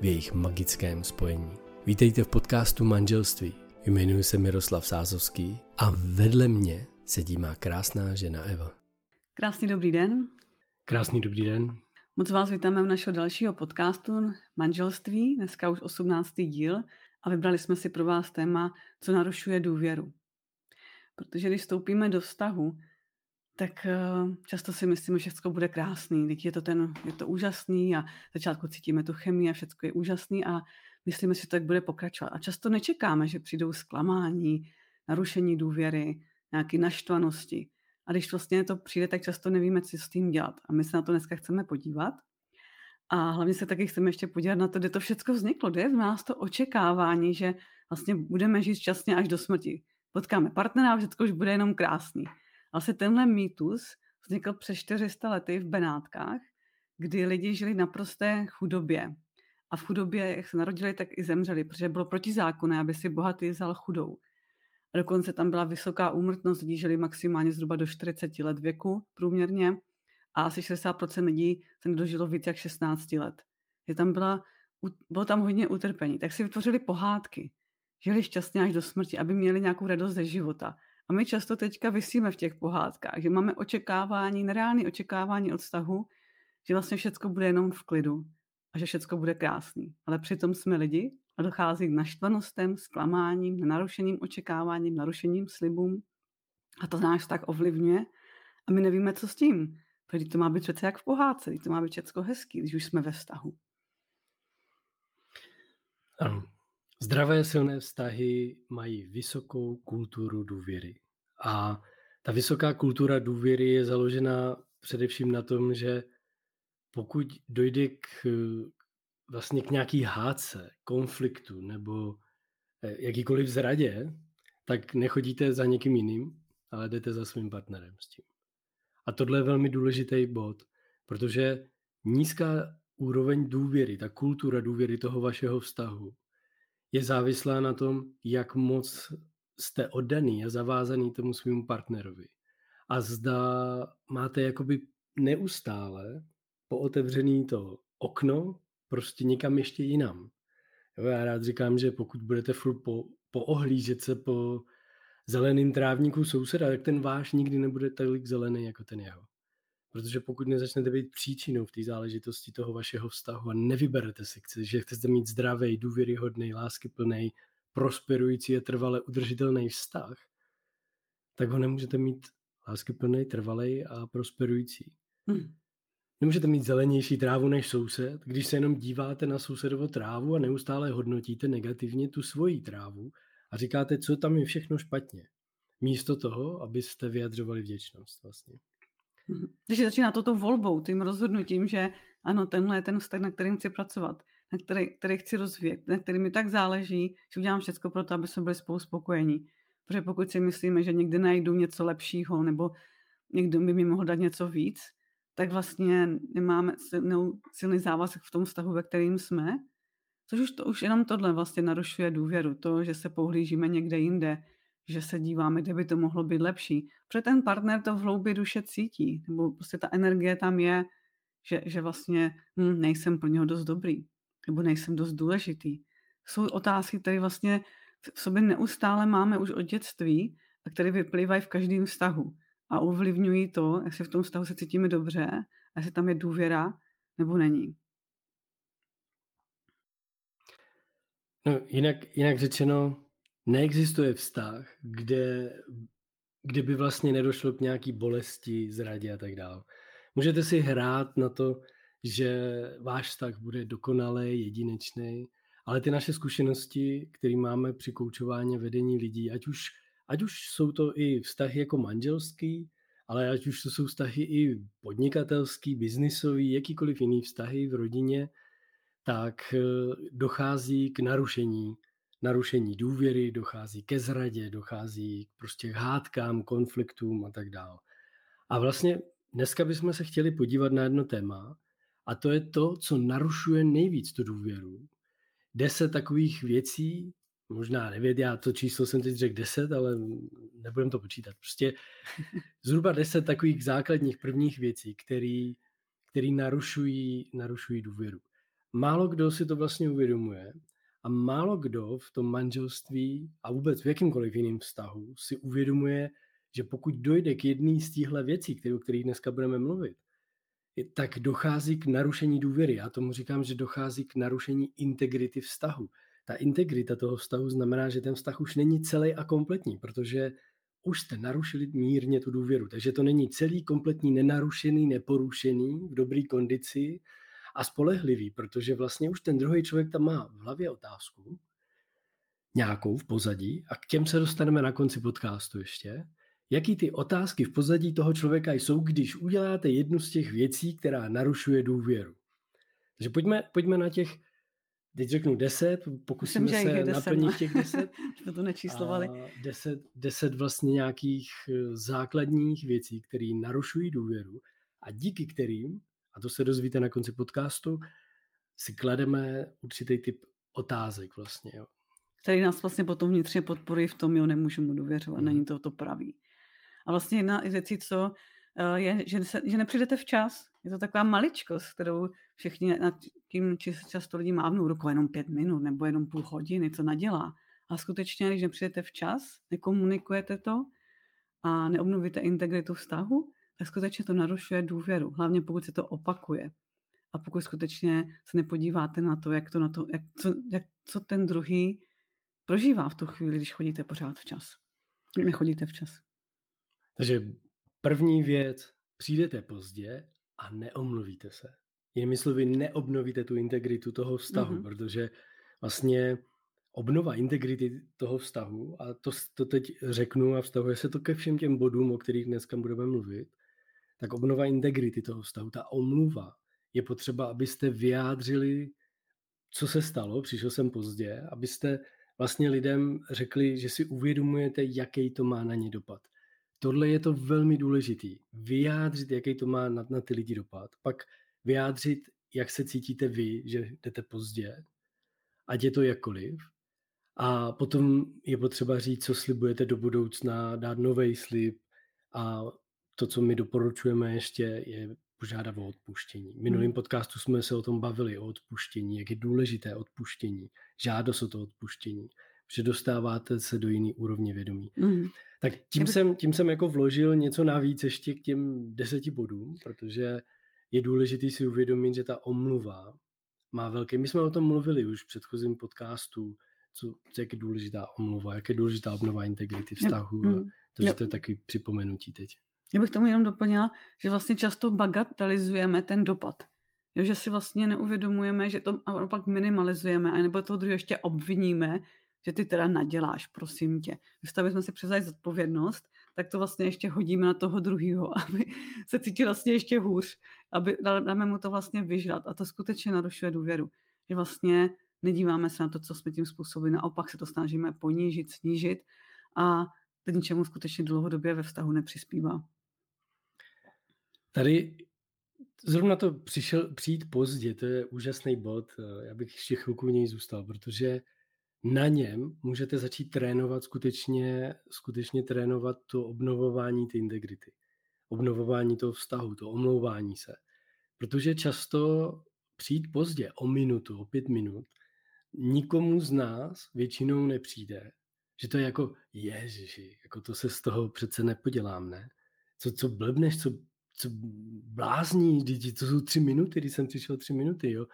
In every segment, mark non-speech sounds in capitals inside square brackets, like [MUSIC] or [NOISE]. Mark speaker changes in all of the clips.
Speaker 1: v jejich magickém spojení. Vítejte v podcastu Manželství. Jmenuji se Miroslav Sázovský a vedle mě sedí má krásná žena Eva.
Speaker 2: Krásný dobrý den.
Speaker 1: Krásný dobrý den.
Speaker 2: Moc vás vítáme u našeho dalšího podcastu Manželství, dneska už 18. díl a vybrali jsme si pro vás téma, co narušuje důvěru. Protože když vstoupíme do vztahu, tak eh, často si myslíme, že všechno bude krásný, teď je to, ten, je to úžasný a začátku cítíme tu chemii a všechno je úžasný a myslíme si, že to tak bude pokračovat. A často nečekáme, že přijdou zklamání, narušení důvěry, nějaké naštvanosti. A když vlastně to přijde, tak často nevíme, co s tím dělat. A my se na to dneska chceme podívat. A hlavně se taky chceme ještě podívat na to, kde to všechno vzniklo, kde je v nás to očekávání, že vlastně budeme žít šťastně až do smrti. Potkáme partnera a všechno už bude jenom krásný. Vlastně tenhle mýtus vznikl přes 400 lety v Benátkách, kdy lidi žili na prosté chudobě. A v chudobě, jak se narodili, tak i zemřeli, protože bylo protizákonné, aby si bohatý vzal chudou. A dokonce tam byla vysoká úmrtnost, lidí žili maximálně zhruba do 40 let věku průměrně a asi 60% lidí se nedožilo víc jak 16 let. Je tam byla, bylo tam hodně utrpení. Tak si vytvořili pohádky. Žili šťastně až do smrti, aby měli nějakou radost ze života. A my často teďka vysíme v těch pohádkách, že máme očekávání, nereálné očekávání od vztahu, že vlastně všechno bude jenom v klidu a že všechno bude krásný. Ale přitom jsme lidi a dochází k naštvanostem, zklamáním, narušeným očekáváním, narušením slibům a to náš tak ovlivňuje a my nevíme, co s tím. Protože to má být přece jak v pohádce, to má být všechno hezký, když už jsme ve vztahu.
Speaker 1: Zdravé silné vztahy mají vysokou kulturu důvěry. A ta vysoká kultura důvěry je založena především na tom, že pokud dojde k, vlastně k nějaký hádce, konfliktu nebo eh, jakýkoliv zradě, tak nechodíte za někým jiným, ale jdete za svým partnerem s tím. A tohle je velmi důležitý bod, protože nízká úroveň důvěry, ta kultura důvěry toho vašeho vztahu je závislá na tom, jak moc jste oddaný a zavázaný tomu svým partnerovi. A zda máte jakoby neustále pootevřený to okno prostě někam ještě jinam. Jo, já rád říkám, že pokud budete furt po, poohlížet se po zeleným trávníku souseda, tak ten váš nikdy nebude tolik zelený jako ten jeho. Protože pokud nezačnete být příčinou v té záležitosti toho vašeho vztahu a nevyberete si, že chcete mít zdravý, důvěryhodný, láskyplný, prosperující a trvale udržitelný vztah, tak ho nemůžete mít láskyplný, trvalý a prosperující. Hmm. Nemůžete mít zelenější trávu než soused, když se jenom díváte na sousedovo trávu a neustále hodnotíte negativně tu svoji trávu a říkáte, co tam je všechno špatně. Místo toho, abyste vyjadřovali vděčnost vlastně.
Speaker 2: Když začíná toto volbou, tím rozhodnutím, že ano, tenhle je ten vztah, na kterým chci pracovat, na který, který chci rozvíjet, na který mi tak záleží, že udělám všechno pro to, aby jsme byli spolu spokojení. Protože pokud si myslíme, že někdy najdu něco lepšího nebo někdo by mi mohl dát něco víc, tak vlastně nemáme silný závazek v tom vztahu, ve kterým jsme, což už, to, už jenom tohle vlastně narušuje důvěru, to, že se pohlížíme někde jinde, že se díváme, kde by to mohlo být lepší. Protože ten partner to v hloubi duše cítí, nebo prostě ta energie tam je, že, že vlastně hm, nejsem pro něho dost dobrý, nebo nejsem dost důležitý. Jsou otázky, které vlastně v sobě neustále máme už od dětství a které vyplývají v každém vztahu a ovlivňují to, jestli v tom vztahu se cítíme dobře, a jestli tam je důvěra nebo není.
Speaker 1: No, jinak, jinak řečeno, neexistuje vztah, kde, kde by vlastně nedošlo k nějaký bolesti, zradě a tak dále. Můžete si hrát na to, že váš vztah bude dokonalý, jedinečný, ale ty naše zkušenosti, které máme při koučování vedení lidí, ať už, ať už jsou to i vztahy jako manželský, ale ať už to jsou vztahy i podnikatelský, biznisový, jakýkoliv jiný vztahy v rodině, tak eh, dochází k narušení, narušení důvěry, dochází ke zradě, dochází prostě k hádkám, konfliktům a tak dále. A vlastně dneska bychom se chtěli podívat na jedno téma, a to je to, co narušuje nejvíc tu důvěru. Deset takových věcí, možná devět, já to číslo jsem teď řekl deset, ale nebudem to počítat. Prostě [LAUGHS] zhruba deset takových základních prvních věcí, které který narušují, narušují důvěru. Málo kdo si to vlastně uvědomuje a málo kdo v tom manželství a vůbec v jakýmkoliv jiném vztahu si uvědomuje, že pokud dojde k jedné z těchto věcí, o kterých dneska budeme mluvit, tak dochází k narušení důvěry. Já tomu říkám, že dochází k narušení integrity vztahu. Ta integrita toho vztahu znamená, že ten vztah už není celý a kompletní, protože už jste narušili mírně tu důvěru. Takže to není celý, kompletní, nenarušený, neporušený, v dobré kondici a spolehlivý, protože vlastně už ten druhý člověk tam má v hlavě otázku, nějakou v pozadí a k těm se dostaneme na konci podcastu ještě jaký ty otázky v pozadí toho člověka jsou, když uděláte jednu z těch věcí, která narušuje důvěru. Takže pojďme, pojďme na těch, teď řeknu deset, pokusíme Myslím, se naplnit těch deset. [LAUGHS]
Speaker 2: Jsme to nečíslovali.
Speaker 1: Deset, deset vlastně nějakých eh, základních věcí, které narušují důvěru a díky kterým, a to se dozvíte na konci podcastu, si klademe určitý typ otázek vlastně. Jo.
Speaker 2: Který nás vlastně potom vnitřně podporují v tom, jo, nemůžu mu důvěřovat, mm. není to to pravý. A vlastně jedna z věcí, co eh, je, že, se, že nepřijdete včas. Je to taková maličkost, kterou všichni nad tím často lidi mávnou rukou jenom pět minut nebo jenom půl hodiny, co nadělá. A skutečně, když nepřijdete včas, nekomunikujete to a neobnovíte integritu vztahu, tak skutečně to narušuje důvěru, hlavně pokud se to opakuje. A pokud skutečně se nepodíváte na to, jak to na to, jak, co, jak, co ten druhý prožívá v tu chvíli, když chodíte pořád včas. Nechodíte včas.
Speaker 1: Takže první věc, přijdete pozdě a neomluvíte se. Jinými slovy, neobnovíte tu integritu toho vztahu, mm-hmm. protože vlastně obnova integrity toho vztahu, a to, to teď řeknu a vztahuje se to ke všem těm bodům, o kterých dneska budeme mluvit, tak obnova integrity toho vztahu, ta omluva, je potřeba, abyste vyjádřili, co se stalo, přišel jsem pozdě, abyste vlastně lidem řekli, že si uvědomujete, jaký to má na ně dopad tohle je to velmi důležitý. Vyjádřit, jaký to má na, na ty lidi dopad. Pak vyjádřit, jak se cítíte vy, že jdete pozdě, ať je to jakkoliv. A potom je potřeba říct, co slibujete do budoucna, dát nový slib a to, co my doporučujeme ještě, je požádat o odpuštění. V minulém hmm. podcastu jsme se o tom bavili, o odpuštění, jak je důležité odpuštění, žádost o to odpuštění, že dostáváte se do jiný úrovně vědomí. Mm. Tak tím, bych... jsem, tím jsem jako vložil něco navíc ještě k těm deseti bodům, protože je důležité si uvědomit, že ta omluva má velký... My jsme o tom mluvili už v předchozím podcastu, co, jak je důležitá omluva, jak je důležitá obnova integrity vztahu. Mm. Takže to je taky připomenutí teď.
Speaker 2: Já bych tomu jenom doplnila, že vlastně často bagatelizujeme ten dopad. Jo, že si vlastně neuvědomujeme, že to a pak minimalizujeme, a nebo toho druhého ještě obviníme, že ty teda naděláš, prosím tě. Když jsme si převzali zodpovědnost, tak to vlastně ještě hodíme na toho druhého, [LAUGHS] aby se cítil vlastně ještě hůř, aby dáme mu to vlastně vyžrat a to skutečně narušuje důvěru. Že vlastně nedíváme se na to, co jsme tím způsobili, naopak se to snažíme ponížit, snížit a to ničemu skutečně dlouhodobě ve vztahu nepřispívá.
Speaker 1: Tady zrovna to přišel přijít pozdě, to je úžasný bod, já bych ještě chvilku v něj zůstal, protože na něm můžete začít trénovat skutečně, skutečně trénovat to obnovování té integrity, obnovování toho vztahu, to omlouvání se. Protože často přijít pozdě o minutu, o pět minut, nikomu z nás většinou nepřijde, že to je jako, ježiši, jako to se z toho přece nepodělám, ne? Co, co blbneš, co, co blázní, to jsou tři minuty, když jsem přišel tři minuty, jo?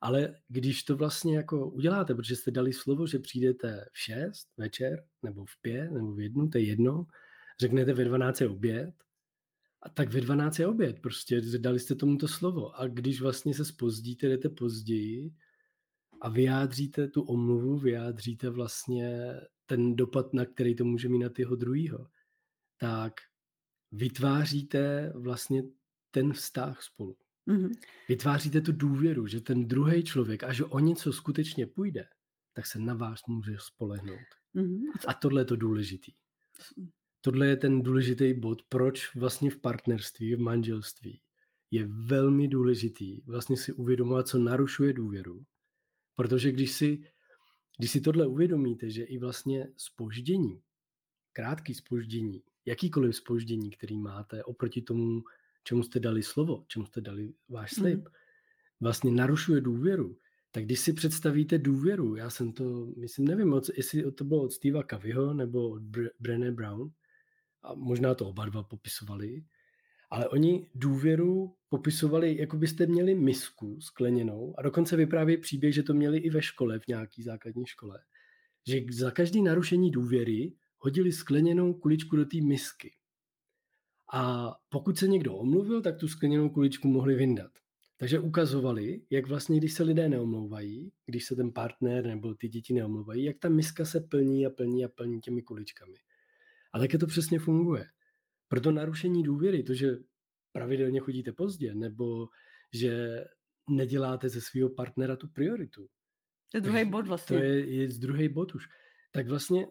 Speaker 1: Ale když to vlastně jako uděláte, protože jste dali slovo, že přijdete v 6 večer, nebo v 5, nebo v jednu, to je jedno, řeknete ve 12 je oběd, a tak ve 12 je oběd, prostě dali jste tomu to slovo. A když vlastně se spozdíte, jdete později a vyjádříte tu omluvu, vyjádříte vlastně ten dopad, na který to může mít na tyho druhýho, tak vytváříte vlastně ten vztah spolu. Mm-hmm. Vytváříte tu důvěru, že ten druhý člověk, až o něco skutečně půjde, tak se na vás může spolehnout. Mm-hmm. A tohle je to důležitý. Tohle je ten důležitý bod, proč vlastně v partnerství, v manželství je velmi důležitý vlastně si uvědomovat, co narušuje důvěru. Protože když si, když si tohle uvědomíte, že i vlastně spoždění, krátký spoždění, jakýkoliv spoždění, který máte oproti tomu, čemu jste dali slovo, čemu jste dali váš slib, mm. vlastně narušuje důvěru, tak když si představíte důvěru, já jsem to, myslím, nevím, jestli to bylo od Steva Cavyho nebo od Brené Brown, a možná to oba dva popisovali, ale oni důvěru popisovali, jako byste měli misku skleněnou a dokonce vyprávějí příběh, že to měli i ve škole, v nějaký základní škole, že za každý narušení důvěry hodili skleněnou kuličku do té misky. A pokud se někdo omluvil, tak tu skleněnou kuličku mohli vyndat. Takže ukazovali, jak vlastně, když se lidé neomlouvají, když se ten partner nebo ty děti neomlouvají, jak ta miska se plní a plní a plní těmi kuličkami. A také to přesně funguje. Proto narušení důvěry, to, že pravidelně chodíte pozdě, nebo že neděláte ze svého partnera tu prioritu.
Speaker 2: To je druhý bod vlastně.
Speaker 1: To je, je druhý bod už. Tak vlastně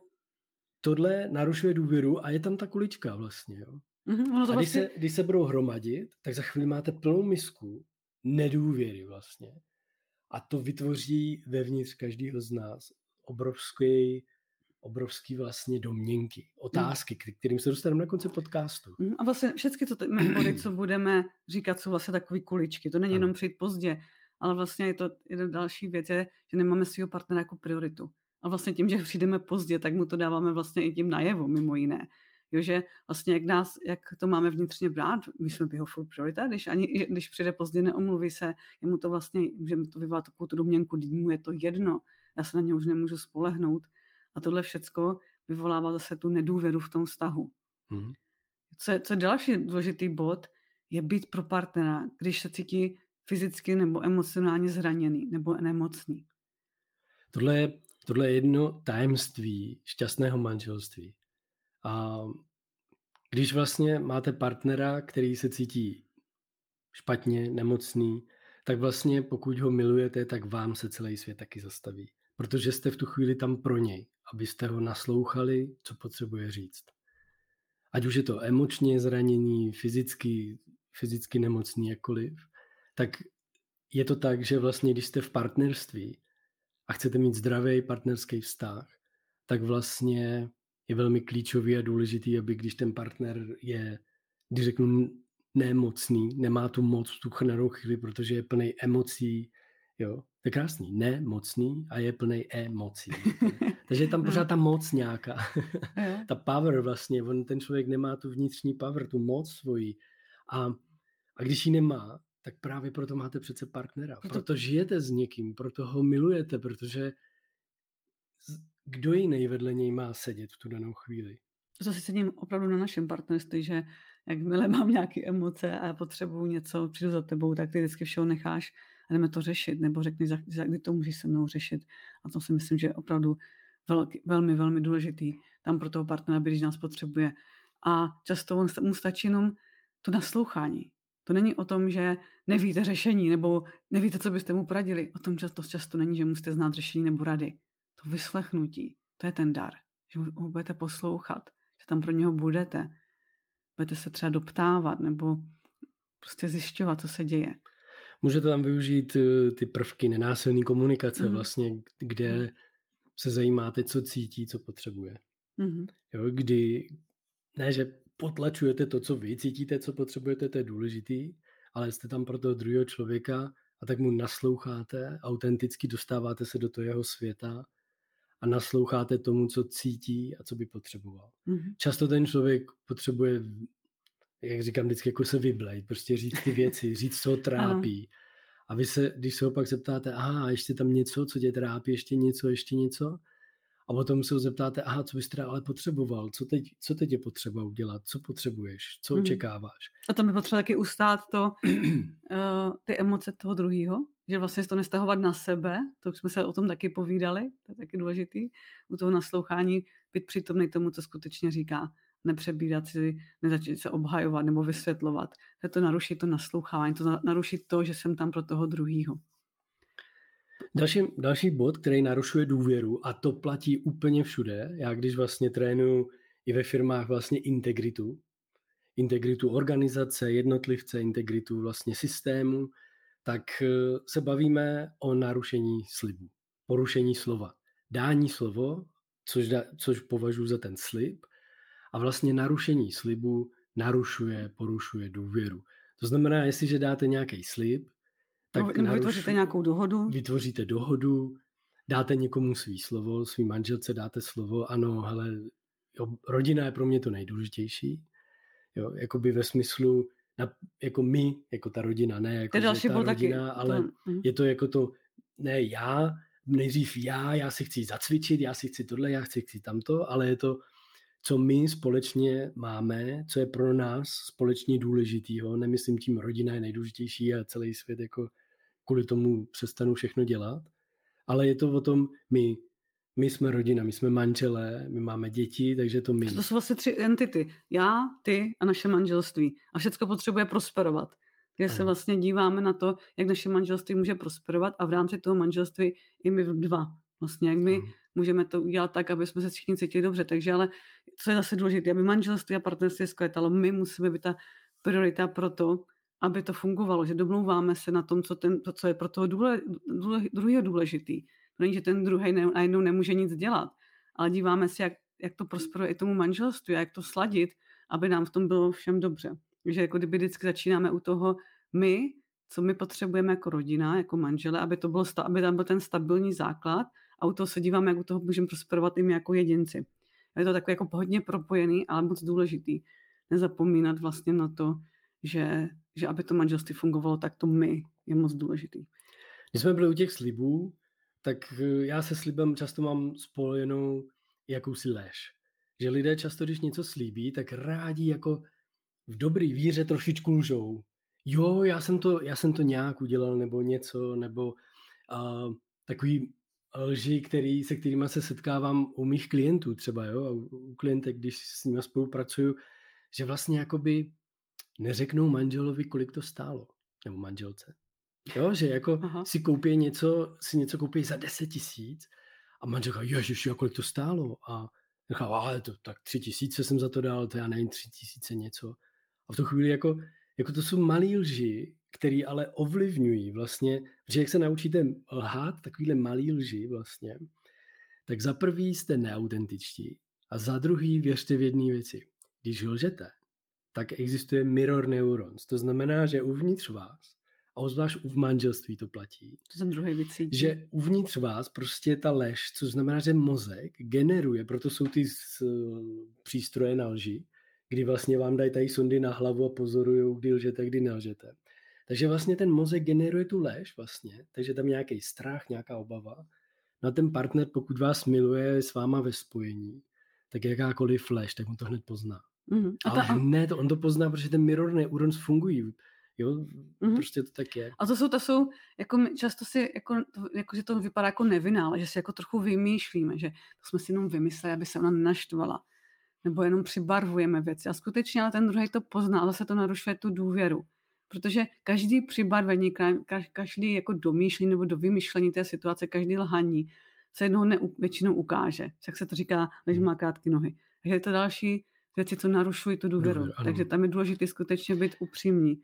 Speaker 1: tohle narušuje důvěru a je tam ta kulička vlastně. Jo? Mm-hmm, ono to a když, vlastně... se, když se budou hromadit, tak za chvíli máte plnou misku nedůvěry vlastně. A to vytvoří vevnitř každého z nás obrovský obrovský vlastně domněnky, otázky, k kterým se dostaneme na konci podcastu.
Speaker 2: Mm, a vlastně všechny to body, co budeme říkat, jsou vlastně takové kuličky. To není ano. jenom přijít pozdě, ale vlastně je to jedna další věc, je, že nemáme svého partnera jako prioritu. A vlastně tím, že přijdeme pozdě, tak mu to dáváme vlastně i tím najevo, mimo jiné. Jo, že vlastně jak, nás, jak to máme vnitřně brát, my jsme jeho full priorita, když, ani, když přijde pozdě, neomluví se, je mu to vlastně, že mu to vyvolá takovou tu domněnku, mu je to jedno, já se na ně už nemůžu spolehnout. A tohle všecko vyvolává zase tu nedůvěru v tom vztahu. Hmm. Co, je, co je další důležitý bod, je být pro partnera, když se cítí fyzicky nebo emocionálně zraněný nebo nemocný.
Speaker 1: Tohle je, tohle je jedno tajemství šťastného manželství. A když vlastně máte partnera, který se cítí špatně, nemocný, tak vlastně pokud ho milujete, tak vám se celý svět taky zastaví. Protože jste v tu chvíli tam pro něj, abyste ho naslouchali, co potřebuje říct. Ať už je to emočně zranění, fyzicky, fyzicky nemocný, jakkoliv, tak je to tak, že vlastně když jste v partnerství a chcete mít zdravý partnerský vztah, tak vlastně je velmi klíčový a důležitý, aby když ten partner je, když řeknu, nemocný, nemá tu moc v tu danou chvíli, protože je plný emocí, jo, to je krásný, nemocný a je plný emocí. [LAUGHS] Takže je tam pořád ta moc nějaká. [LAUGHS] ta power vlastně, on, ten člověk nemá tu vnitřní power, tu moc svoji. A, a když ji nemá, tak právě proto máte přece partnera. Proto žijete s někým, proto ho milujete, protože kdo jiný vedle něj má sedět v tu danou chvíli.
Speaker 2: To si sedím opravdu na našem partnerství, že jakmile mám nějaké emoce a potřebuju něco, přijdu za tebou, tak ty vždycky všeho necháš a jdeme to řešit, nebo řekni, za, za kdy to můžeš se mnou řešit. A to si myslím, že je opravdu velký, velmi, velmi důležitý tam pro toho partnera, když nás potřebuje. A často mu stačí jenom to naslouchání. To není o tom, že nevíte řešení nebo nevíte, co byste mu poradili. O tom často, často není, že musíte znát řešení nebo rady to vyslechnutí, to je ten dar, že ho budete poslouchat, že tam pro něho budete, budete se třeba doptávat nebo prostě zjišťovat, co se děje.
Speaker 1: Můžete tam využít eh, ty prvky nenásilné komunikace mm. vlastně, kde mm. se zajímáte, co cítí, co potřebuje. Mm. Jo, kdy, ne, že potlačujete to, co vy cítíte, co potřebujete, to je důležitý, ale jste tam pro toho druhého člověka a tak mu nasloucháte, autenticky dostáváte se do toho jeho světa a nasloucháte tomu, co cítí a co by potřeboval. Mm-hmm. Často ten člověk potřebuje, jak říkám vždycky, jako se vyblejt, prostě říct ty věci, [LAUGHS] říct, co ho trápí. A vy se, když se ho pak zeptáte, aha, ještě tam něco, co tě trápí, ještě něco, ještě něco, a potom se ho zeptáte, aha, co bys teda ale potřeboval, co teď, co teď je potřeba udělat, co potřebuješ, co hmm. očekáváš.
Speaker 2: A tam je potřeba taky ustát to, uh, [CLEARS THROAT] ty emoce toho druhého, že vlastně to nestahovat na sebe, to už jsme se o tom taky povídali, to je taky důležitý, u toho naslouchání být přítomný tomu, co skutečně říká, nepřebírat si, nezačít se obhajovat nebo vysvětlovat. To, to naruší to naslouchávání, to naruší to, že jsem tam pro toho druhého.
Speaker 1: Další, další bod, který narušuje důvěru, a to platí úplně všude, já když vlastně trénuju i ve firmách vlastně integritu, integritu organizace, jednotlivce, integritu vlastně systému, tak eh, se bavíme o narušení slibu, porušení slova. Dání slovo, což, da, což považuji za ten slib, a vlastně narušení slibu narušuje, porušuje důvěru. To znamená, jestliže dáte nějaký slib,
Speaker 2: tak nebo vytvoříte nějakou dohodu.
Speaker 1: Vytvoříte dohodu, dáte někomu svý slovo, svý manželce dáte slovo, ano, ale jo, rodina je pro mě to nejdůležitější. Jo, jakoby ve smyslu, na, jako my, jako ta rodina, ne jako
Speaker 2: další
Speaker 1: ta rodina,
Speaker 2: taky.
Speaker 1: ale to, hm. je to jako to, ne já, nejdřív já, já si chci zacvičit, já si chci tohle, já chci, chci tamto, ale je to, co my společně máme, co je pro nás společně důležitýho, nemyslím tím rodina je nejdůležitější a celý svět jako kvůli tomu přestanu všechno dělat, ale je to o tom, my, my jsme rodina, my jsme manželé, my máme děti, takže to my.
Speaker 2: To jsou vlastně tři entity. Já, ty a naše manželství. A všechno potřebuje prosperovat. Takže se vlastně díváme na to, jak naše manželství může prosperovat a v rámci toho manželství i my dva. Vlastně jak my hmm. můžeme to udělat tak, aby jsme se všichni cítili dobře. Takže ale co je zase důležité, aby manželství a partnerství zkvétalo, my musíme být ta priorita pro to, aby to fungovalo, že domlouváme se na tom, co, ten, to, co je pro toho důle, důle, druhého důležitý. To není, že ten druhý ne, najednou nemůže nic dělat, ale díváme se, jak, jak to prosperuje i tomu manželství a jak to sladit, aby nám v tom bylo všem dobře. Takže jako kdyby vždycky začínáme u toho my, co my potřebujeme jako rodina, jako manžele, aby, to bylo, aby tam byl ten stabilní základ a u toho se díváme, jak u toho můžeme prosperovat i my jako jedinci. Je to takové jako hodně propojený, ale moc důležitý. Nezapomínat vlastně na to, že, že aby to manželství fungovalo, tak to my je moc důležitý.
Speaker 1: Když jsme byli u těch slibů, tak eh, já se slibem často mám spojenou jakousi lež. Že lidé často, když něco slíbí, tak rádi jako v dobrý víře trošičku lžou. Jo, já jsem to, já jsem to nějak udělal, nebo něco, nebo uh, takový lži, který, se kterými se setkávám u mých klientů třeba, jo, a u, u klientek, když s nimi spolupracuju, že vlastně jakoby neřeknou manželovi, kolik to stálo, nebo manželce. Jo, že jako Aha. si koupí něco, si něco koupí za 10 tisíc a manželka, ježiš, kolik to stálo? A říká, ale to, tak tři tisíce jsem za to dal, to já nevím, tři tisíce něco. A v tu chvíli jako, jako to jsou malý lži, které ale ovlivňují vlastně, že jak se naučíte lhát takovýhle malý lži vlastně, tak za prvý jste neautentičtí a za druhý věřte v jedné věci. Když lžete, tak existuje mirror neurons. To znamená, že uvnitř vás, a obzvlášť v manželství to platí,
Speaker 2: to jsem druhý věcí.
Speaker 1: že uvnitř vás prostě ta lež, což znamená, že mozek generuje, proto jsou ty přístroje na lži, kdy vlastně vám dají tady sondy na hlavu a pozorují, kdy lžete, kdy nelžete. Takže vlastně ten mozek generuje tu lež vlastně, takže tam nějaký strach, nějaká obava. No a ten partner, pokud vás miluje, s váma ve spojení, tak jakákoliv lež, tak mu to hned pozná. Mm-hmm. A Ale ta, ne, to on to pozná, protože ten mirror neurons fungují. Jo, mm-hmm. prostě to tak je.
Speaker 2: A to jsou, to jsou, jako často si, jako, jako, že to vypadá jako nevina, ale že si jako trochu vymýšlíme, že to jsme si jenom vymysleli, aby se ona nenaštvala. Nebo jenom přibarvujeme věci. A skutečně ale ten druhý to pozná, ale se to narušuje tu důvěru. Protože každý přibarvení, každý jako domýšlení nebo do vymýšlení té situace, každý lhaní se jednoho ne, většinou ukáže. Jak se to říká, lež má krátké nohy. Takže je to další věci, co narušují tu důvěru. Důvěr, Takže tam je důležité skutečně být upřímný.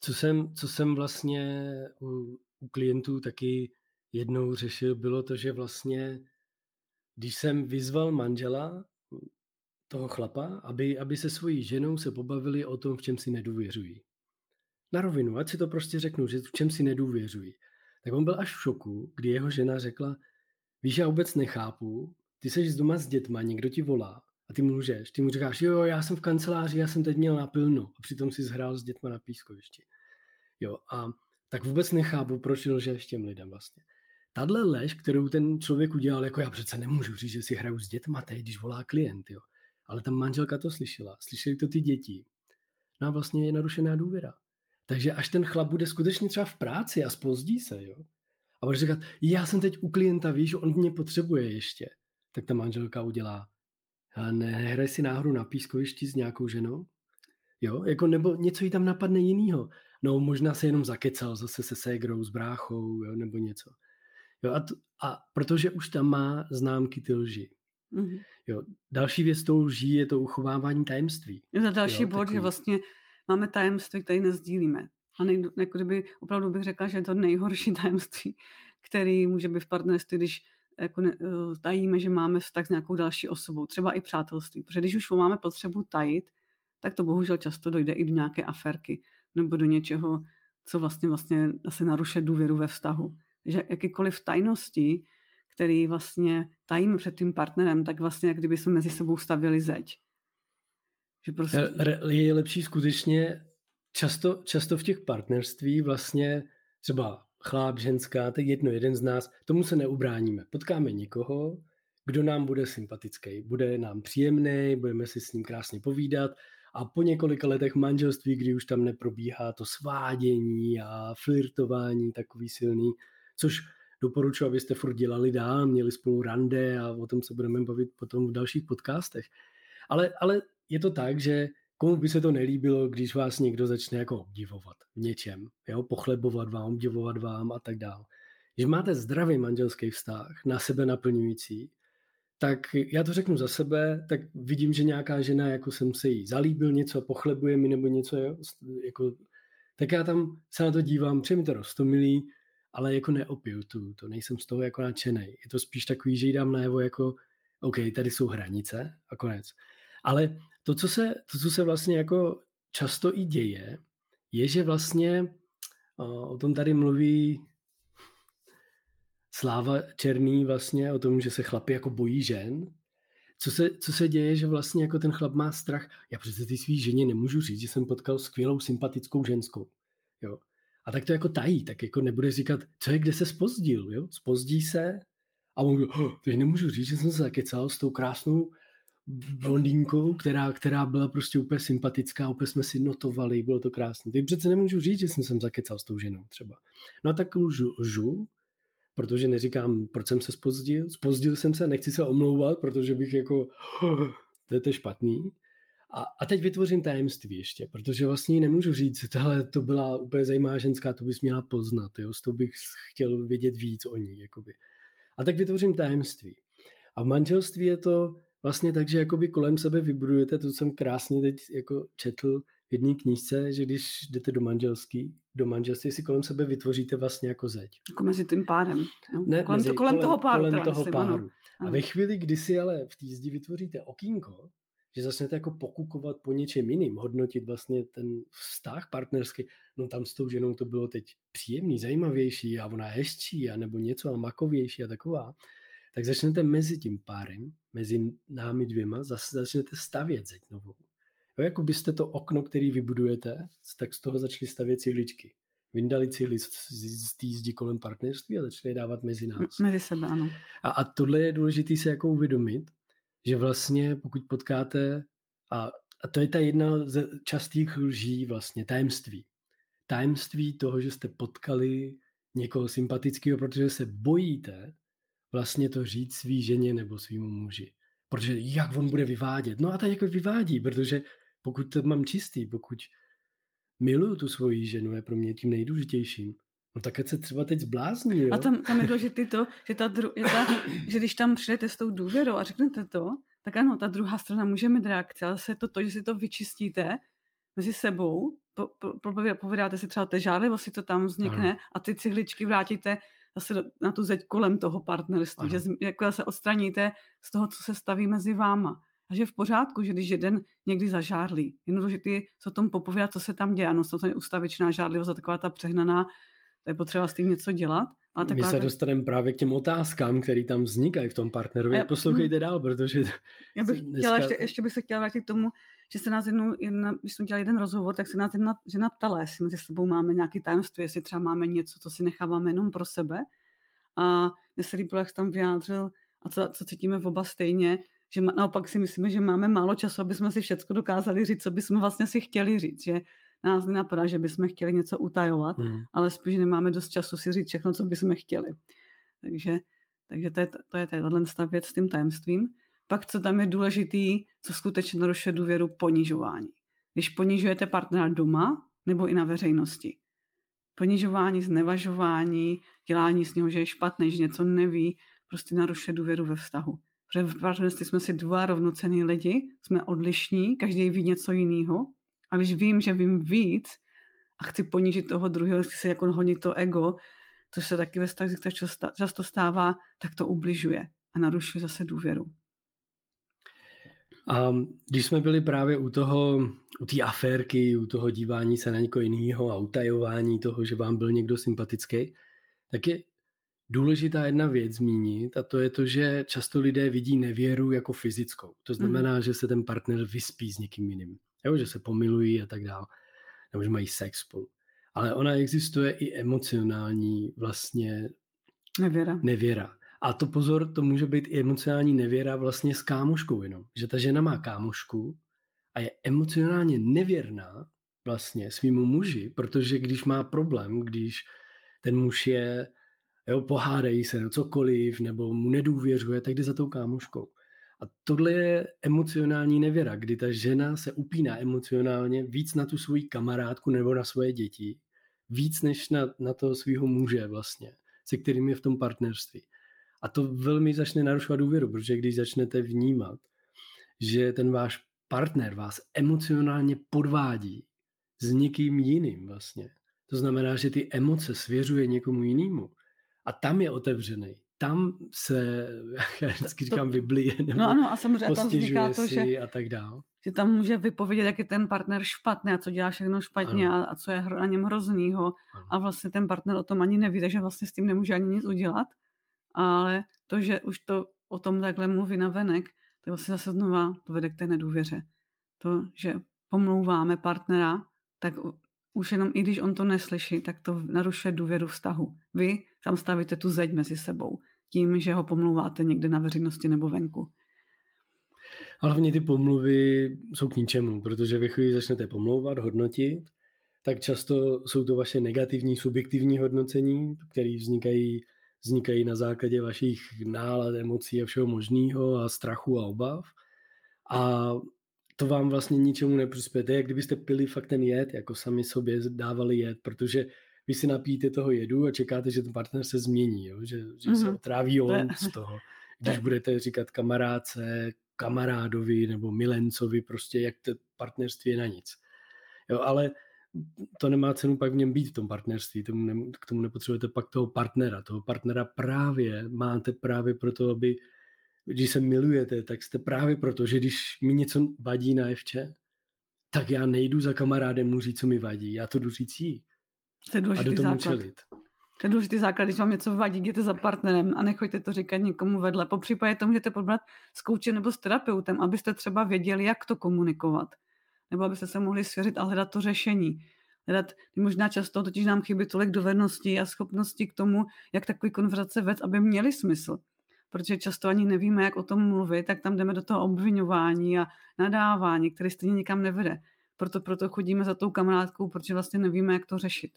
Speaker 1: Co jsem, co jsem vlastně u, u klientů taky jednou řešil, bylo to, že vlastně, když jsem vyzval manžela, toho chlapa, aby, aby se svojí ženou se pobavili o tom, v čem si nedůvěřují. Na rovinu, ať si to prostě řeknu, že v čem si nedůvěřují. Tak on byl až v šoku, kdy jeho žena řekla, víš, já vůbec nechápu, ty jsi doma s dětma, někdo ti volá a ty mu lžeš. Ty mu říkáš, jo, já jsem v kanceláři, já jsem teď měl na pilno. A přitom si zhrál s dětma na pískovišti. Jo, a tak vůbec nechápu, proč lžeš těm lidem vlastně. Tadle lež, kterou ten člověk udělal, jako já přece nemůžu říct, že si hraju s dětma teď, když volá klient, jo. Ale ta manželka to slyšela, slyšeli to ty děti. No a vlastně je narušená důvěra. Takže až ten chlap bude skutečně třeba v práci a spozdí se, jo, a bude říkat, já jsem teď u klienta, víš, on mě potřebuje ještě, tak ta manželka udělá, a nehraj si náhodou na pískovišti s nějakou ženou? Jo, jako nebo něco jí tam napadne jinýho. No možná se jenom zakecal zase se ségrou, s bráchou, jo, nebo něco. Jo, a, t- a protože už tam má známky ty lži. Mm-hmm. Jo, další věc tou lží je to uchovávání tajemství.
Speaker 2: Je to další jo, bod, takový. že vlastně máme tajemství, které nezdílíme. A nejdu, jako kdyby opravdu bych řekla, že je to nejhorší [LAUGHS] tajemství, který může být v partnerství, když jako ne, eh, tajíme, že máme vztah s nějakou další osobou, třeba i přátelství. Protože když už máme potřebu tajit, tak to bohužel často dojde i do nějaké aferky nebo do něčeho, co vlastně vlastně asi narušuje důvěru ve vztahu. Že jakýkoliv tajnosti, který vlastně tajíme před tím partnerem, tak vlastně jak kdyby jsme mezi sebou stavili zeď.
Speaker 1: Že prostě... Je lepší skutečně často, často v těch partnerství vlastně třeba chláp, ženská, tak jedno, jeden z nás, tomu se neubráníme. Potkáme někoho, kdo nám bude sympatický, bude nám příjemný, budeme si s ním krásně povídat a po několika letech manželství, kdy už tam neprobíhá to svádění a flirtování takový silný, což doporučuji, abyste furt dělali dál, měli spolu rande a o tom se budeme bavit potom v dalších podcastech. Ale, ale je to tak, že komu by se to nelíbilo, když vás někdo začne jako obdivovat v něčem, jo? pochlebovat vám, obdivovat vám a tak dále. Když máte zdravý manželský vztah, na sebe naplňující, tak já to řeknu za sebe, tak vidím, že nějaká žena, jako jsem se jí zalíbil něco, pochlebuje mi nebo něco? Jako, tak já tam se na to dívám, přijde mi to rostomilý, ale jako neopiju tu, to nejsem z toho jako nadšený. Je to spíš takový, že jí dám najevo jako, OK, tady jsou hranice a konec. Ale to, co se, to, co se vlastně jako často i děje, je, že vlastně o tom tady mluví Sláva Černý vlastně o tom, že se chlapi jako bojí žen. Co se, co se děje, že vlastně jako ten chlap má strach. Já přece ty svý ženě nemůžu říct, že jsem potkal skvělou, sympatickou ženskou. Jo. A tak to jako tají, tak jako nebude říkat, co je, kde se spozdil, jo? Spozdí se a on oh, nemůžu říct, že jsem se zakecal s tou krásnou blondýnkou, která, která byla prostě úplně sympatická, úplně jsme si notovali, bylo to krásné. Teď přece nemůžu říct, že jsem se zakecal s tou ženou třeba. No a tak lžu, lžu, protože neříkám, proč jsem se spozdil. Spozdil jsem se, nechci se omlouvat, protože bych jako, [GASPS] to je to špatný. A, a teď vytvořím tajemství ještě, protože vlastně nemůžu říct, tohle to byla úplně zajímavá ženská, to bys měla poznat, jo, to bych chtěl vědět víc o ní, jakoby. A tak vytvořím tajemství. A v manželství je to vlastně tak, že jakoby kolem sebe vybudujete, to jsem krásně teď jako četl v jedné knížce, že když jdete do manželský, do manželství si kolem sebe vytvoříte vlastně jako zeď.
Speaker 2: Jako mezi tím párem.
Speaker 1: Ne, kolem, mezi, to, kolem, kolem toho páru. Kolem toho myslím, páru. Ano. A ve chvíli, kdy si ale v té zdi vytvoříte okýnko, že začnete jako pokukovat po něčem jiným, hodnotit vlastně ten vztah partnerský, no tam s tou ženou to bylo teď příjemný, zajímavější a ona hezčí a nebo něco a makovější a taková, tak začnete mezi tím párem, mezi námi dvěma, zase začnete stavět zeď novou. Jo, jako byste to okno, který vybudujete, tak z toho začali stavět cihličky. Vyndali cihly z, z té zdi kolem partnerství a začali dávat mezi nás.
Speaker 2: Mezi sebe, ano.
Speaker 1: A, a tohle je důležité se jako uvědomit, že vlastně pokud potkáte, a, a to je ta jedna z častých lží vlastně, tajemství. Tajemství toho, že jste potkali někoho sympatického, protože se bojíte vlastně to říct svý ženě nebo svýmu muži. Protože jak on bude vyvádět? No a tak jako vyvádí, protože pokud to mám čistý, pokud miluju tu svoji ženu, je pro mě tím nejdůležitějším. No tak se třeba teď zblázní, jo?
Speaker 2: A tam, tam je důležité to, že, ta dru, je ta, že když tam přijdete s tou důvěrou a řeknete to, tak ano, ta druhá strana může mít reakce, ale se to to, že si to vyčistíte mezi sebou, po, po, povídáte si třeba té žádlivosti, to tam vznikne ano. a ty cihličky vrátíte zase na tu zeď kolem toho partnerství, ano. že jako se odstraníte z toho, co se staví mezi váma. A že v pořádku, že když jeden někdy zažárlí, jenom že ty se o tom popovídat, co se tam děje. Ano, to je ustavičná žádlivost a taková ta přehnaná, To je potřeba s tím něco dělat.
Speaker 1: A My se dostaneme právě k těm otázkám, které tam vznikají v tom partnerovi. Já, Poslouchejte dál, protože... [LAUGHS]
Speaker 2: Já bych dneska... chtěla, ještě, ještě bych se chtěla vrátit k tomu, že se nás jednou, jedna, když jsme dělali jeden rozhovor, tak se nás jedna žena ptala, jestli mezi sebou máme nějaký tajemství, jestli třeba máme něco, co si necháváme jenom pro sebe. A mně se líbilo, jak tam vyjádřil, a co, co cítíme v oba stejně, že naopak si myslíme, že máme málo času, aby jsme si všechno dokázali říct, co bychom vlastně si chtěli říct, že nás nenapadá, že bychom chtěli něco utajovat, hmm. ale spíš nemáme dost času si říct všechno, co bychom chtěli. Takže, takže to je, to je tato věc s tím tajemstvím. Pak, co tam je důležitý, co skutečně narušuje důvěru, ponižování. Když ponižujete partnera doma nebo i na veřejnosti. Ponižování, znevažování, dělání z něho, že je špatný, že něco neví, prostě narušuje důvěru ve vztahu. Protože v partnerství jsme si dva rovnocený lidi, jsme odlišní, každý ví něco jiného. A když vím, že vím víc a chci ponížit toho druhého, chci se jako honit to ego, což se taky ve vztazích často stává, tak to ubližuje a narušuje zase důvěru.
Speaker 1: A když jsme byli právě u toho, u té aférky, u toho dívání se na někoho jiného a utajování toho, že vám byl někdo sympatický, tak je důležitá jedna věc zmínit a to je to, že často lidé vidí nevěru jako fyzickou. To znamená, mm. že se ten partner vyspí s někým jiným, jo, že se pomilují a tak dále, nebo že mají sex spolu. Ale ona existuje i emocionální vlastně
Speaker 2: nevěra.
Speaker 1: nevěra. A to pozor, to může být i emocionální nevěra vlastně s kámoškou jenom. Že ta žena má kámošku a je emocionálně nevěrná vlastně svýmu muži, protože když má problém, když ten muž je, jo, pohádají se, no cokoliv, nebo mu nedůvěřuje, tak jde za tou kámoškou. A tohle je emocionální nevěra, kdy ta žena se upíná emocionálně víc na tu svoji kamarádku nebo na svoje děti, víc než na, na toho svého muže vlastně, se kterým je v tom partnerství. A to velmi začne narušovat důvěru, protože když začnete vnímat, že ten váš partner vás emocionálně podvádí s někým jiným vlastně. To znamená, že ty emoce svěřuje někomu jinému. A tam je otevřený. Tam se, [LAUGHS] já vždycky říkám, vyblije, nebo
Speaker 2: no ano, a samozřejmě tam vzniká to, že,
Speaker 1: a tak dál.
Speaker 2: že tam může vypovědět, jak je ten partner špatný a co dělá všechno špatně a, a co je na něm hroznýho. Ano. A vlastně ten partner o tom ani neví, takže vlastně s tím nemůže ani nic udělat ale to, že už to o tom takhle mluví na venek, to vlastně zase znova to vede k té nedůvěře. To, že pomlouváme partnera, tak už jenom i když on to neslyší, tak to narušuje důvěru vztahu. Vy tam stavíte tu zeď mezi sebou tím, že ho pomlouváte někde na veřejnosti nebo venku.
Speaker 1: A hlavně ty pomluvy jsou k ničemu, protože vy chvíli začnete pomlouvat, hodnotit, tak často jsou to vaše negativní, subjektivní hodnocení, které vznikají vznikají na základě vašich nálad, emocí a všeho možného a strachu a obav. A to vám vlastně ničemu neprospěje. To je, jak kdybyste pili fakt ten jed, jako sami sobě dávali jed, protože vy si napíte toho jedu a čekáte, že ten partner se změní, jo? že, že mm-hmm. se mhm. otráví on z [LAUGHS] toho. Když budete říkat kamarádce, kamarádovi nebo milencovi, prostě jak to partnerství je na nic. Jo, ale to nemá cenu pak v něm být v tom partnerství, tomu ne, k tomu nepotřebujete pak toho partnera. Toho partnera právě máte právě proto, aby, když se milujete, tak jste právě proto, že když mi něco vadí na evče, tak já nejdu za kamarádem mu říct, co mi vadí, já to jdu říct jí.
Speaker 2: To je a do tomu základ. čelit. To je důležitý základ, když vám něco vadí, jděte za partnerem a nechoďte to říkat někomu vedle. Po případě to můžete podbrat s koučem nebo s terapeutem, abyste třeba věděli, jak to komunikovat nebo abyste se mohli svěřit a hledat to řešení. Hledat, možná často totiž nám chybí tolik dovedností a schopností k tomu, jak takový konverzace vést, aby měly smysl. Protože často ani nevíme, jak o tom mluvit, tak tam jdeme do toho obvinování a nadávání, které stejně nikam nevede. Proto, proto chodíme za tou kamarádkou, protože vlastně nevíme, jak to řešit.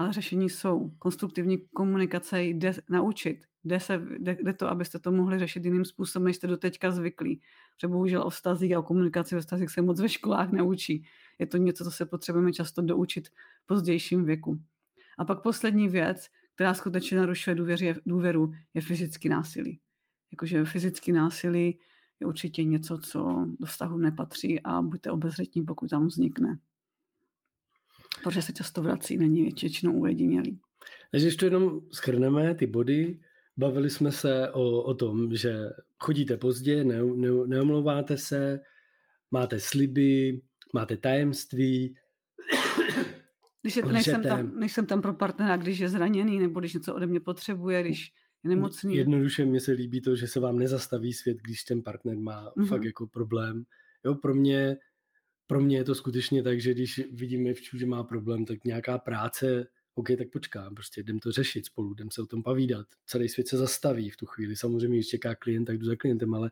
Speaker 2: Ale řešení jsou. Konstruktivní komunikace jde naučit. Jde, se, jde, jde to, abyste to mohli řešit jiným způsobem, než jste do teďka zvyklí. Protože bohužel o vztazích a o komunikaci ve vztazích se moc ve školách neučí. Je to něco, co se potřebujeme často doučit v pozdějším věku. A pak poslední věc, která skutečně narušuje důvěři, důvěru, je fyzický násilí. Jakože fyzický násilí je určitě něco, co do vztahu nepatří a buďte obezřetní, pokud tam vznikne. Protože se často vrací, není většinou ujedinělý.
Speaker 1: Takže ještě jenom schrneme ty body, Bavili jsme se o, o tom, že chodíte pozdě, ne, ne, neomlouváte se, máte sliby, máte tajemství,
Speaker 2: Když je, nejsem, tam, nejsem tam pro partnera, když je zraněný, nebo když něco ode mě potřebuje, když je nemocný.
Speaker 1: Jednoduše mně se líbí to, že se vám nezastaví svět, když ten partner má mm-hmm. fakt jako problém. Jo, pro mě, pro mě je to skutečně tak, že když vidíme vču, že má problém, tak nějaká práce, OK, tak počkám, prostě jdem to řešit spolu, jdem se o tom povídat. Celý svět se zastaví v tu chvíli. Samozřejmě, když čeká klient, tak jdu za klientem, ale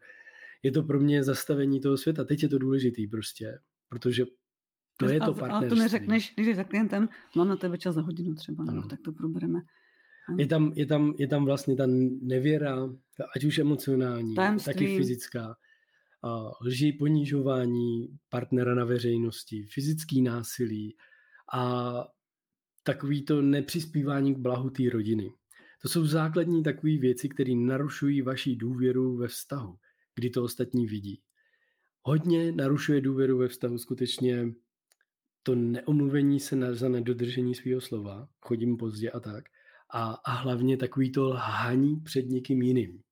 Speaker 1: je to pro mě zastavení toho světa. Teď je to důležitý prostě, protože to je to partnerství. Ale
Speaker 2: to neřekneš, když jsi za klientem, mám na tebe čas za hodinu třeba, no, tak to probereme.
Speaker 1: Je tam, je, tam, je tam vlastně ta nevěra, ať už emocionální, Tajemství. taky fyzická. A lži, ponižování partnera na veřejnosti, fyzický násilí a takový to nepřispívání k blahu té rodiny. To jsou základní takové věci, které narušují vaši důvěru ve vztahu, kdy to ostatní vidí. Hodně narušuje důvěru ve vztahu skutečně to neomluvení se na, za nedodržení svého slova, chodím pozdě a tak, a, a hlavně takový to lhaní před někým jiným.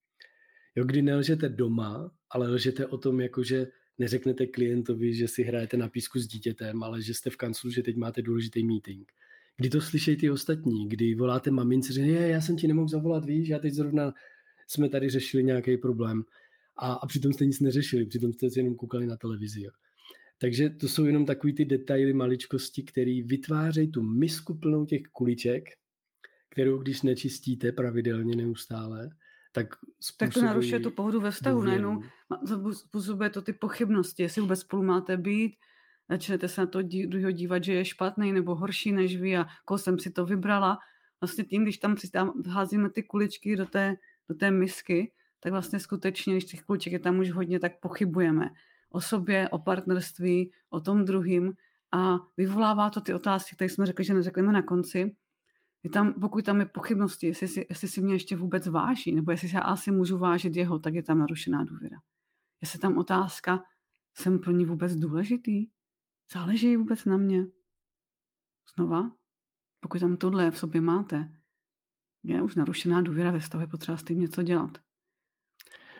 Speaker 1: Jo, kdy nelžete doma, ale lžete o tom, jako že neřeknete klientovi, že si hrajete na písku s dítětem, ale že jste v kanclu, že teď máte důležitý meeting. Kdy to slyšejí ty ostatní, kdy voláte mamince, že je, já jsem ti nemohl zavolat, víš, já teď zrovna jsme tady řešili nějaký problém a, a přitom jste nic neřešili, přitom jste si jenom koukali na televizi. Jo. Takže to jsou jenom takový ty detaily, maličkosti, které vytvářejí tu misku plnou těch kuliček, kterou když nečistíte pravidelně neustále, tak
Speaker 2: Tak to narušuje tu pohodu ve vztahu. Najednou způsobuje to ty pochybnosti, jestli vůbec spolu máte být, začnete se na to druhého dívat, že je špatný nebo horší než vy a koho jsem si to vybrala. Vlastně tím, když tam házíme ty kuličky do té, do té misky, tak vlastně skutečně, když těch kuliček je tam už hodně, tak pochybujeme o sobě, o partnerství, o tom druhým a vyvolává to ty otázky, které jsme řekli, že neřekneme na konci. Je tam, pokud tam je pochybnosti, jestli si, jestli si mě ještě vůbec váží, nebo jestli se asi můžu vážit jeho, tak je tam narušená důvěra. Jestli tam otázka, jsem pro ní vůbec důležitý? Záleží vůbec na mě? Znova, pokud tam tohle v sobě máte, je už narušená důvěra ve stavu, je potřeba s tím něco dělat.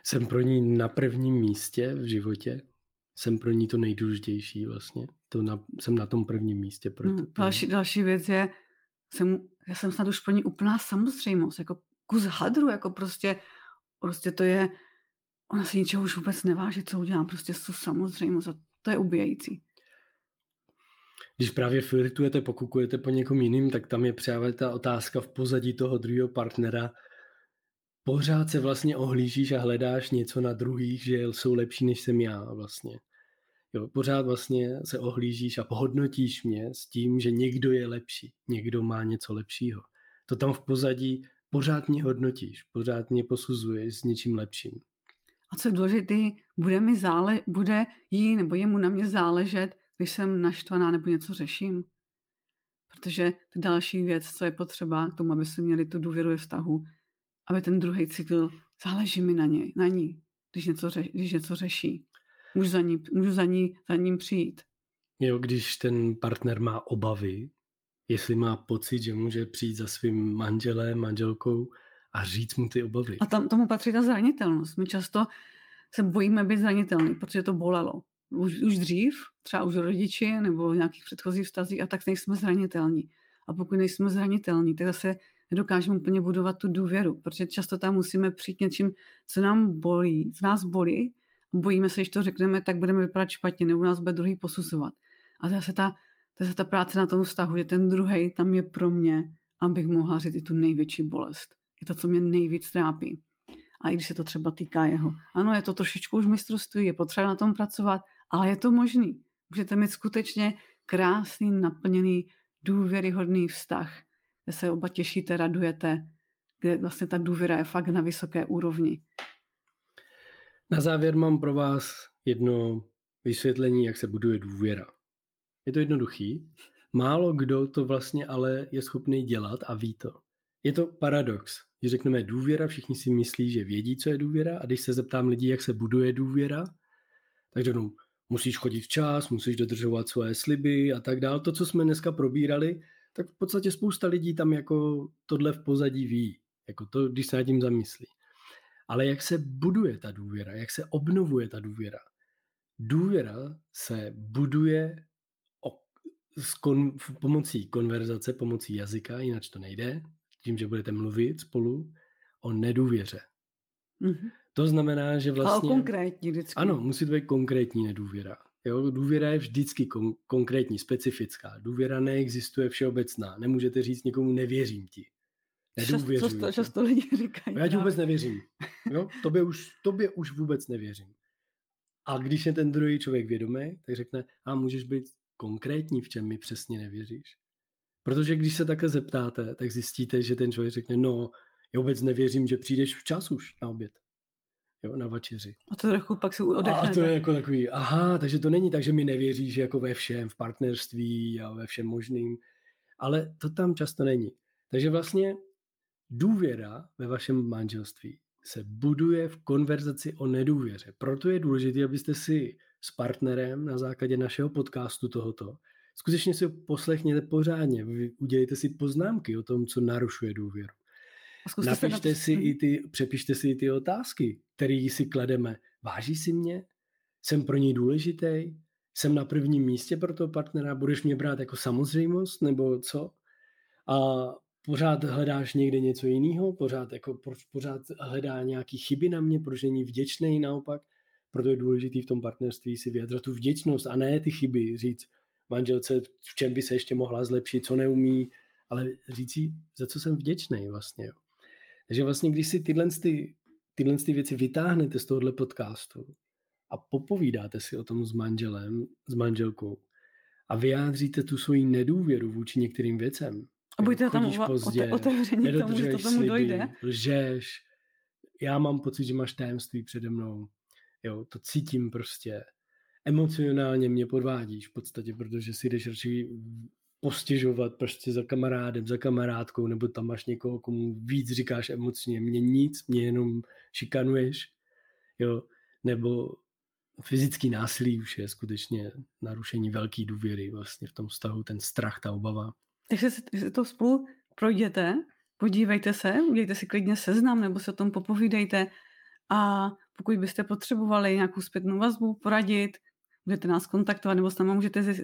Speaker 1: Jsem pro ní na prvním místě v životě, jsem pro ní to nejdůležitější vlastně. To na, jsem na tom prvním místě. Pro
Speaker 2: no, další, další věc je, jsem, já jsem snad už pro ní úplná samozřejmost, jako kus hadru, jako prostě, prostě to je, ona si ničeho už vůbec neváží, co udělám, prostě jsou samozřejmost a to je ubíjející.
Speaker 1: Když právě flirtujete, pokukujete po někom jiným, tak tam je právě ta otázka v pozadí toho druhého partnera, pořád se vlastně ohlížíš a hledáš něco na druhých, že jsou lepší než jsem já vlastně. Jo, pořád vlastně se ohlížíš a pohodnotíš mě s tím, že někdo je lepší, někdo má něco lepšího. To tam v pozadí pořád mě hodnotíš, pořád mě posuzuješ s něčím lepším.
Speaker 2: A co je důležité, bude, mi zále, bude jí nebo jemu na mě záležet, když jsem naštvaná nebo něco řeším? Protože to další věc, co je potřeba k tomu, aby se měli tu důvěru ve vztahu, aby ten druhý cítil, záleží mi na něj, na ní, když něco, ře, když něco řeší. Můžu za, ní, můžu za, ní, za ním přijít.
Speaker 1: Jo, když ten partner má obavy, jestli má pocit, že může přijít za svým manželem, manželkou a říct mu ty obavy.
Speaker 2: A tam tomu patří ta zranitelnost. My často se bojíme být zranitelný, protože to bolelo. Už, už dřív, třeba už rodiči nebo v nějakých předchozích vztazích a tak nejsme zranitelní. A pokud nejsme zranitelní, tak zase nedokážeme úplně budovat tu důvěru, protože často tam musíme přijít něčím, co nám bolí, z nás bolí, bojíme se, když to řekneme, tak budeme vypadat špatně, nebo nás bude druhý posuzovat. A zase ta, je ta práce na tom vztahu, že ten druhý tam je pro mě, abych mohla říct i tu největší bolest. Je to, co mě nejvíc trápí. A i když se to třeba týká jeho. Ano, je to trošičku už mistrovství, je potřeba na tom pracovat, ale je to možný. Můžete mít skutečně krásný, naplněný, důvěryhodný vztah, kde se oba těšíte, radujete, kde vlastně ta důvěra je fakt na vysoké úrovni.
Speaker 1: Na závěr mám pro vás jedno vysvětlení, jak se buduje důvěra. Je to jednoduchý. Málo kdo to vlastně ale je schopný dělat a ví to. Je to paradox. Když řekneme důvěra, všichni si myslí, že vědí, co je důvěra a když se zeptám lidí, jak se buduje důvěra, tak řeknou, musíš chodit včas, musíš dodržovat svoje sliby a tak dále. To, co jsme dneska probírali, tak v podstatě spousta lidí tam jako tohle v pozadí ví. Jako to, když se nad tím zamyslí. Ale jak se buduje ta důvěra, jak se obnovuje ta důvěra? Důvěra se buduje s kon, pomocí konverzace, pomocí jazyka, jinak to nejde, tím, že budete mluvit spolu o nedůvěře. Mm-hmm. To znamená, že vlastně...
Speaker 2: Ale konkrétní vždycky.
Speaker 1: Ano, musí to být konkrétní nedůvěra. Jo, důvěra je vždycky kon- konkrétní, specifická. Důvěra neexistuje všeobecná. Nemůžete říct někomu nevěřím ti.
Speaker 2: Nedůvěřuji. Často, často lidi [LAUGHS] říkají.
Speaker 1: Já ti vůbec nevěřím. Jo? Tobě, už, tobě už vůbec nevěřím. A když je ten druhý člověk vědomý, tak řekne, a můžeš být konkrétní, v čem mi přesně nevěříš. Protože když se takhle zeptáte, tak zjistíte, že ten člověk řekne, no, já vůbec nevěřím, že přijdeš včas už na oběd. Jo, na večeři.
Speaker 2: A to trochu pak se odechnete.
Speaker 1: A to je jako takový, aha, takže to není tak, že mi nevěříš jako ve všem, v partnerství a ve všem možným, ale to tam často není. Takže vlastně důvěra ve vašem manželství se buduje v konverzaci o nedůvěře. Proto je důležité, abyste si s partnerem na základě našeho podcastu tohoto skutečně si ho poslechněte pořádně, udělejte si poznámky o tom, co narušuje důvěru. Napište si i ty, přepište si i ty otázky, které si klademe. Váží si mě? Jsem pro něj důležitý? Jsem na prvním místě pro toho partnera? Budeš mě brát jako samozřejmost? Nebo co? A pořád hledáš někde něco jiného? Pořád, jako, pořád hledá nějaký chyby na mě? Proč není vděčný naopak? Proto je důležité v tom partnerství si vyjadřovat tu vděčnost a ne ty chyby. Říct manželce, v čem by se ještě mohla zlepšit, co neumí, ale říct si, za co jsem vděčný vlastně. Jo. Takže vlastně, když si tyhle, ty, tyhle ty věci vytáhnete z tohohle podcastu a popovídáte si o tom s manželem, s manželkou a vyjádříte tu svoji nedůvěru vůči některým věcem,
Speaker 2: a buďte tam pozdě, otevření tomu, že to tomu dojde.
Speaker 1: Lžeš, já mám pocit, že máš tajemství přede mnou. Jo, to cítím prostě. Emocionálně mě podvádíš v podstatě, protože si jdeš radši postěžovat prostě za kamarádem, za kamarádkou, nebo tam máš někoho, komu víc říkáš emocně, mě nic, mě jenom šikanuješ, jo, nebo fyzický násilí už je skutečně narušení velký důvěry vlastně v tom vztahu, ten strach, ta obava.
Speaker 2: Takže si to spolu projděte, podívejte se, udějte si klidně seznam nebo se o tom popovídejte a pokud byste potřebovali nějakou zpětnou vazbu, poradit, můžete nás kontaktovat nebo s námi můžete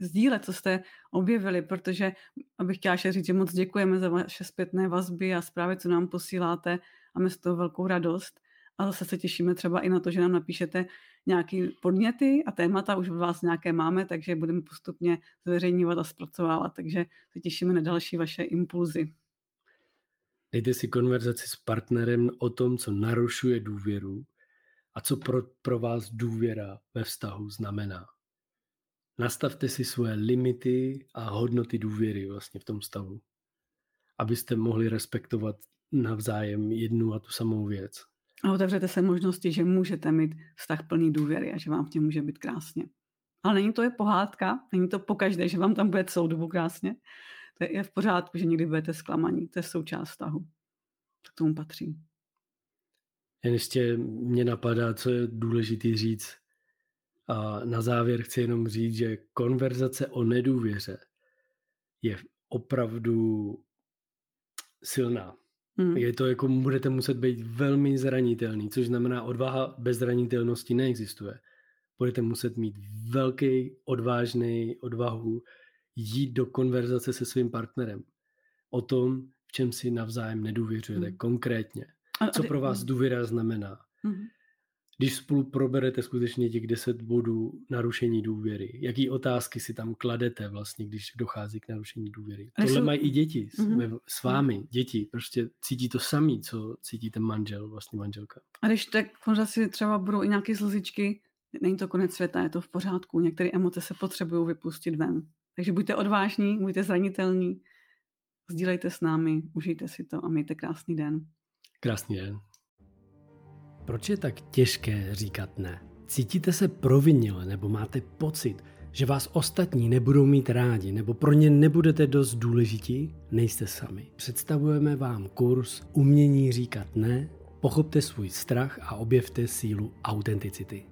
Speaker 2: sdílet, co jste objevili, protože abych chtěla ještě říct, že moc děkujeme za vaše zpětné vazby a zprávy, co nám posíláte a máme z toho velkou radost. A zase se těšíme třeba i na to, že nám napíšete nějaké podněty a témata, už vás nějaké máme, takže budeme postupně zveřejňovat a zpracovávat, takže se těšíme na další vaše impulzy.
Speaker 1: Dejte si konverzaci s partnerem o tom, co narušuje důvěru a co pro, pro vás důvěra ve vztahu znamená. Nastavte si svoje limity a hodnoty důvěry vlastně v tom stavu, abyste mohli respektovat navzájem jednu a tu samou věc.
Speaker 2: A otevřete se možnosti, že můžete mít vztah plný důvěry a že vám v něm může být krásně. Ale není to je pohádka, není to pokaždé, že vám tam bude celou dobu krásně. To je v pořádku, že někdy budete zklamaní. To je součást vztahu. To k tomu patří.
Speaker 1: Jen ještě mě napadá, co je důležité říct. A na závěr chci jenom říct, že konverzace o nedůvěře je opravdu silná. Hmm. Je to jako, budete muset být velmi zranitelný, což znamená, odvaha bez zranitelnosti neexistuje. Budete muset mít velký, odvážný odvahu jít do konverzace se svým partnerem. O tom, v čem si navzájem nedůvěřujete hmm. konkrétně. Co pro vás důvěra znamená. Hmm. Když spolu proberete skutečně těch 10 bodů narušení důvěry, jaký otázky si tam kladete vlastně, když dochází k narušení důvěry. Tohle jsou... mají i děti mm-hmm. s vámi, děti, prostě cítí to samý, co cítí ten manžel, vlastně manželka.
Speaker 2: A když tak si třeba budou i nějaké slzičky, není to konec světa, je to v pořádku, některé emoce se potřebují vypustit ven. Takže buďte odvážní, buďte zranitelní, sdílejte s námi, užijte si to a mějte krásný den.
Speaker 1: Krásný den. Proč je tak těžké říkat ne? Cítíte se provinile nebo máte pocit, že vás ostatní nebudou mít rádi nebo pro ně nebudete dost důležití? Nejste sami. Představujeme vám kurz Umění říkat ne, pochopte svůj strach a objevte sílu autenticity.